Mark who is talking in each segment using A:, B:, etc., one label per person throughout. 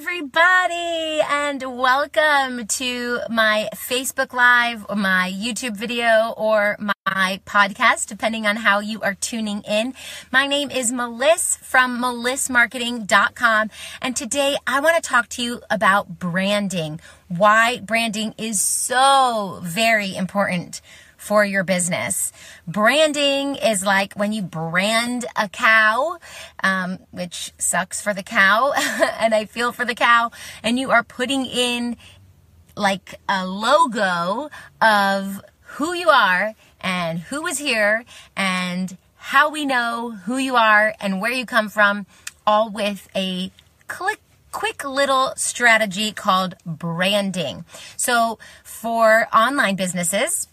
A: Everybody and welcome to my Facebook Live or my YouTube video or my podcast, depending on how you are tuning in. My name is Melissa from melissmarketing.com and today I want to talk to you about branding. Why branding is so very important for your business. Branding is like when you brand a cow, um, which sucks for the cow, and I feel for the cow, and you are putting in like a logo of who you are and who is here and how we know who you are and where you come from, all with a click quick little strategy called branding. So for online businesses,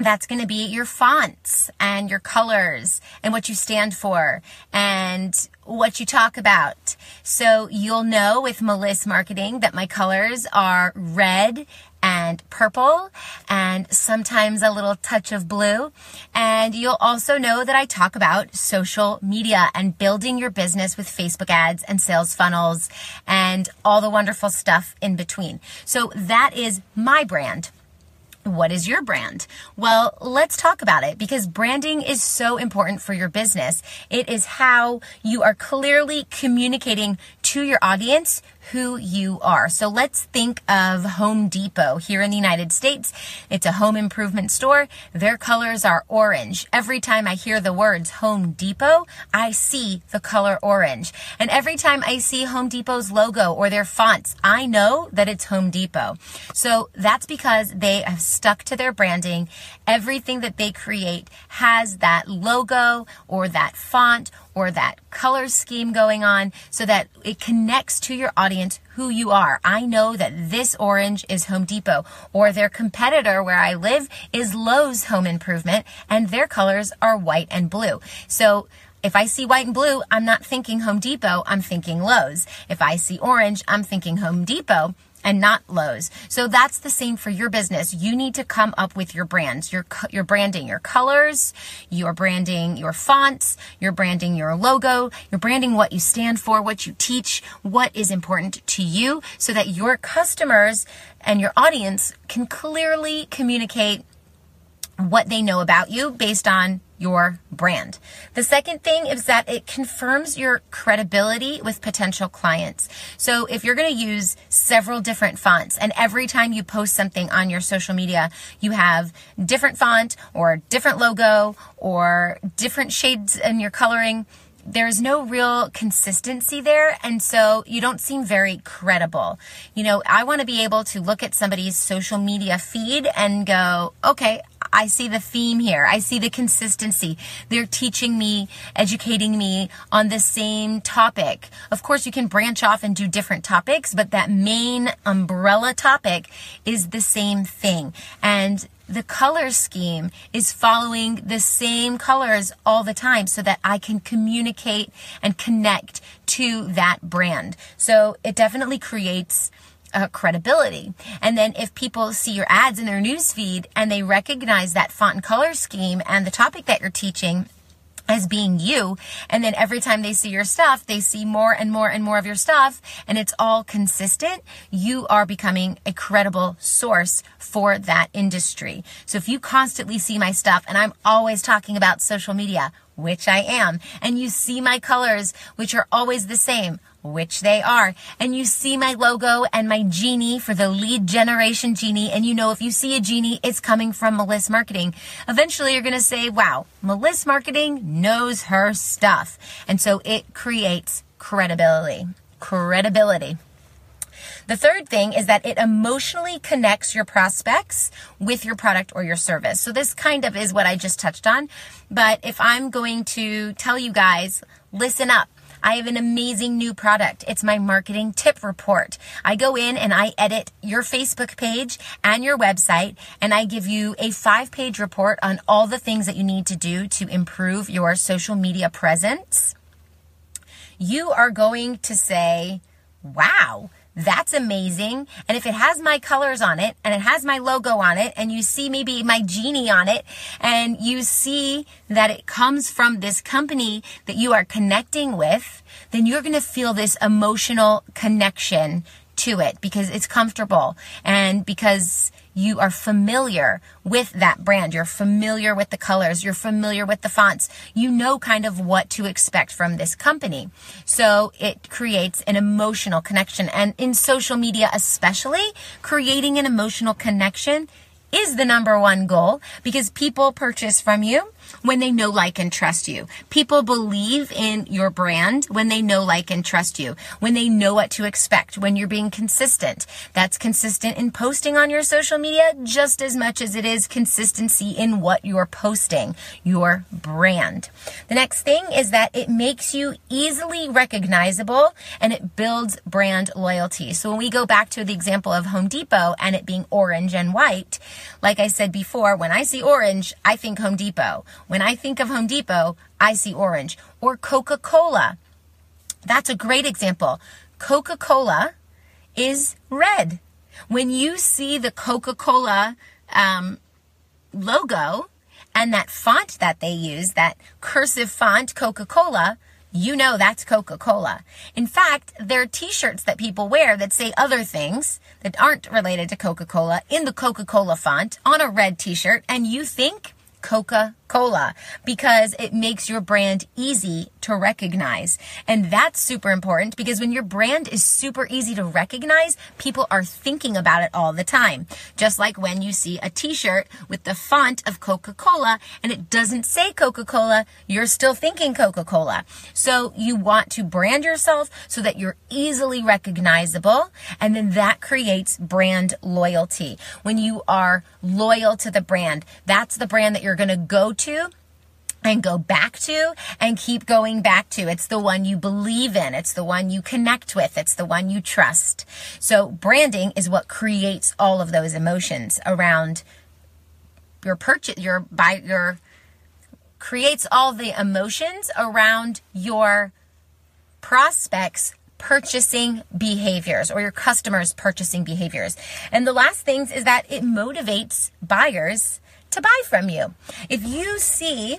A: that's going to be your fonts and your colors and what you stand for and what you talk about. So you'll know with Melissa Marketing that my colors are red and purple and sometimes a little touch of blue. And you'll also know that I talk about social media and building your business with Facebook ads and sales funnels and all the wonderful stuff in between. So that is my brand. What is your brand? Well, let's talk about it because branding is so important for your business. It is how you are clearly communicating to your audience who you are. So let's think of Home Depot here in the United States. It's a home improvement store. Their colors are orange. Every time I hear the words Home Depot, I see the color orange. And every time I see Home Depot's logo or their fonts, I know that it's Home Depot. So that's because they have stuck to their branding. Everything that they create has that logo or that font or that color scheme going on so that it connects to your audience who you are. I know that this orange is Home Depot or their competitor where I live is Lowe's Home Improvement and their colors are white and blue. So if I see white and blue, I'm not thinking Home Depot, I'm thinking Lowe's. If I see orange, I'm thinking Home Depot and not Lowe's. So that's the same for your business. You need to come up with your brands, your your branding, your colors, your branding, your fonts, your branding, your logo, your branding what you stand for, what you teach, what is important to you so that your customers and your audience can clearly communicate what they know about you based on your brand. The second thing is that it confirms your credibility with potential clients. So if you're going to use several different fonts and every time you post something on your social media, you have different font or different logo or different shades in your coloring, there's no real consistency there. And so you don't seem very credible. You know, I want to be able to look at somebody's social media feed and go, okay, I see the theme here. I see the consistency. They're teaching me, educating me on the same topic. Of course, you can branch off and do different topics, but that main umbrella topic is the same thing. And the color scheme is following the same colors all the time so that I can communicate and connect to that brand. So it definitely creates uh, credibility. And then if people see your ads in their newsfeed and they recognize that font and color scheme and the topic that you're teaching, as being you. And then every time they see your stuff, they see more and more and more of your stuff, and it's all consistent. You are becoming a credible source for that industry. So if you constantly see my stuff, and I'm always talking about social media, which I am, and you see my colors, which are always the same, which they are. And you see my logo and my genie for the lead generation genie. And you know, if you see a genie, it's coming from Melissa Marketing. Eventually you're going to say, wow, Melissa Marketing knows her stuff. And so it creates credibility. Credibility. The third thing is that it emotionally connects your prospects with your product or your service. So this kind of is what I just touched on. But if I'm going to tell you guys, listen up. I have an amazing new product. It's my marketing tip report. I go in and I edit your Facebook page and your website, and I give you a five page report on all the things that you need to do to improve your social media presence you are going to say, wow, that's amazing. And if it has my colors on it and it has my logo on it and you see maybe my genie on it and you see that it comes from this company that you are connecting with, then you're going to feel this emotional connection to it because it's comfortable and because you are familiar with that brand. You're familiar with the colors. You're familiar with the fonts. You know kind of what to expect from this company. So it creates an emotional connection. And in social media, especially, creating an emotional connection is the number one goal because people purchase from you when they know, like, and trust you. People believe in your brand when they know, like, and trust you, when they know what to expect, when you're being consistent. That's consistent in posting on your social media just as much as it is consistency in what you're posting, your brand. The next thing is that it makes you easily recognizable and it builds brand loyalty. So when we go back to the example of Home Depot and it being orange and white, like I said before, when I see orange, I think Home Depot. When I think of Home Depot, I see orange. Or Coca Cola. That's a great example. Coca Cola is red. When you see the Coca Cola um, logo and that font that they use, that cursive font, Coca Cola, you know that's Coca Cola. In fact, there are t shirts that people wear that say other things that aren't related to Coca Cola in the Coca Cola font on a red t shirt, and you think Coca Cola because it makes your brand easy to recognize. And that's super important because when your brand is super easy to recognize, people are thinking about it all the time. Just like when you see a t-shirt with the font of Coca-Cola and it doesn't say Coca-Cola, you're still thinking Coca-Cola. So you want to brand yourself so that you're easily recognizable and then that creates brand loyalty. When you are loyal to the brand, that's the brand that you're going to go to and go back to and keep going back to. It's the one you believe in. It's the one you connect with. It's the one you trust. So branding is what creates all of those emotions around your purchase, your buy, your creates all the emotions around your prospects purchasing behaviors or your customers purchasing behaviors. And the last things is that it motivates buyers to buy from you. If you see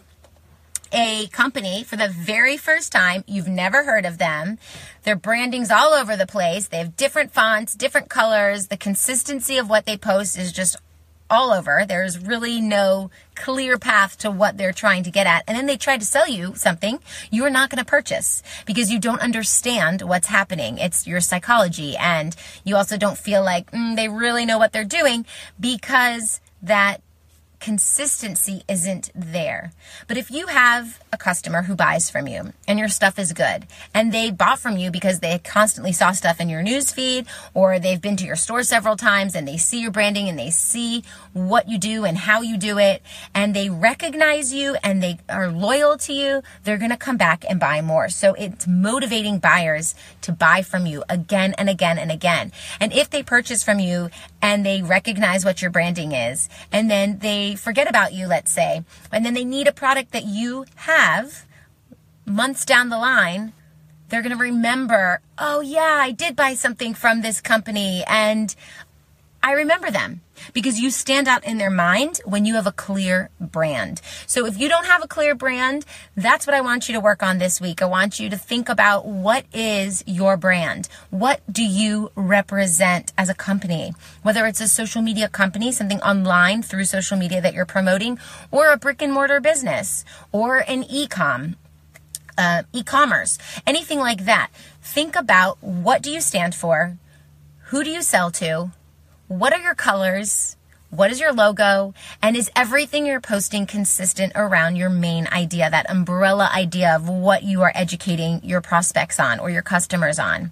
A: a company for the very first time, you've never heard of them, their branding's all over the place, they have different fonts, different colors, the consistency of what they post is just all over. There's really no clear path to what they're trying to get at. And then they try to sell you something you're not going to purchase because you don't understand what's happening. It's your psychology. And you also don't feel like mm, they really know what they're doing because that consistency isn't there. But if you have a customer who buys from you and your stuff is good and they bought from you because they constantly saw stuff in your newsfeed or they've been to your store several times and they see your branding and they see what you do and how you do it and they recognize you and they are loyal to you, they're going to come back and buy more. So it's motivating buyers to buy from you again and again and again. And if they purchase from you and they recognize what your branding is. And then they forget about you, let's say, and then they need a product that you have months down the line, they're going to remember, oh, yeah, I did buy something from this company. And I remember them because you stand out in their mind when you have a clear brand. So if you don't have a clear brand, that's what I want you to work on this week. I want you to think about what is your brand? What do you represent as a company? Whether it's a social media company, something online through social media that you're promoting, or a brick and mortar business, or an e-com, uh, e-commerce, anything like that. Think about what do you stand for? Who do you sell to? What are your colors? What is your logo? And is everything you're posting consistent around your main idea, that umbrella idea of what you are educating your prospects on or your customers on?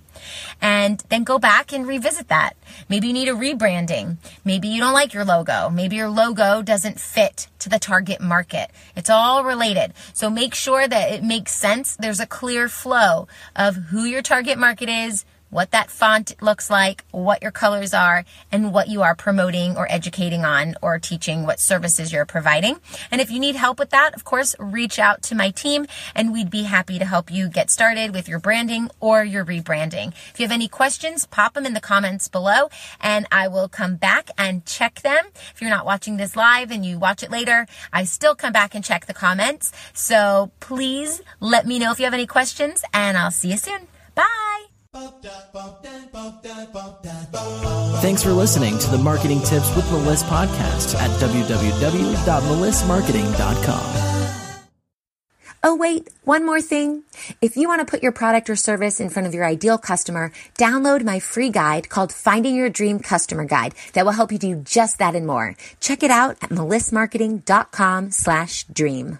A: And then go back and revisit that. Maybe you need a rebranding. Maybe you don't like your logo. Maybe your logo doesn't fit to the target market. It's all related. So make sure that it makes sense. There's a clear flow of who your target market is, what that font looks like, what your colors are, and what you are promoting or educating on or teaching, what services you're providing. And if you need help with that, of course, reach out to my team and we'd be happy to help you get started with your branding or your rebranding. If you have any questions, pop them in the comments below and I will come back and check them. If you're not watching this live and you watch it later, I still come back and check the comments. So please let me know if you have any questions and I'll see you soon. Bye.
B: Thanks for listening to the Marketing Tips with Meliss podcast at www.melissmarketing.com.
A: Oh, wait, one more thing. If you want to put your product or service in front of your ideal customer, download my free guide called Finding Your Dream Customer Guide that will help you do just that and more. Check it out at melissmarketing.com slash dream.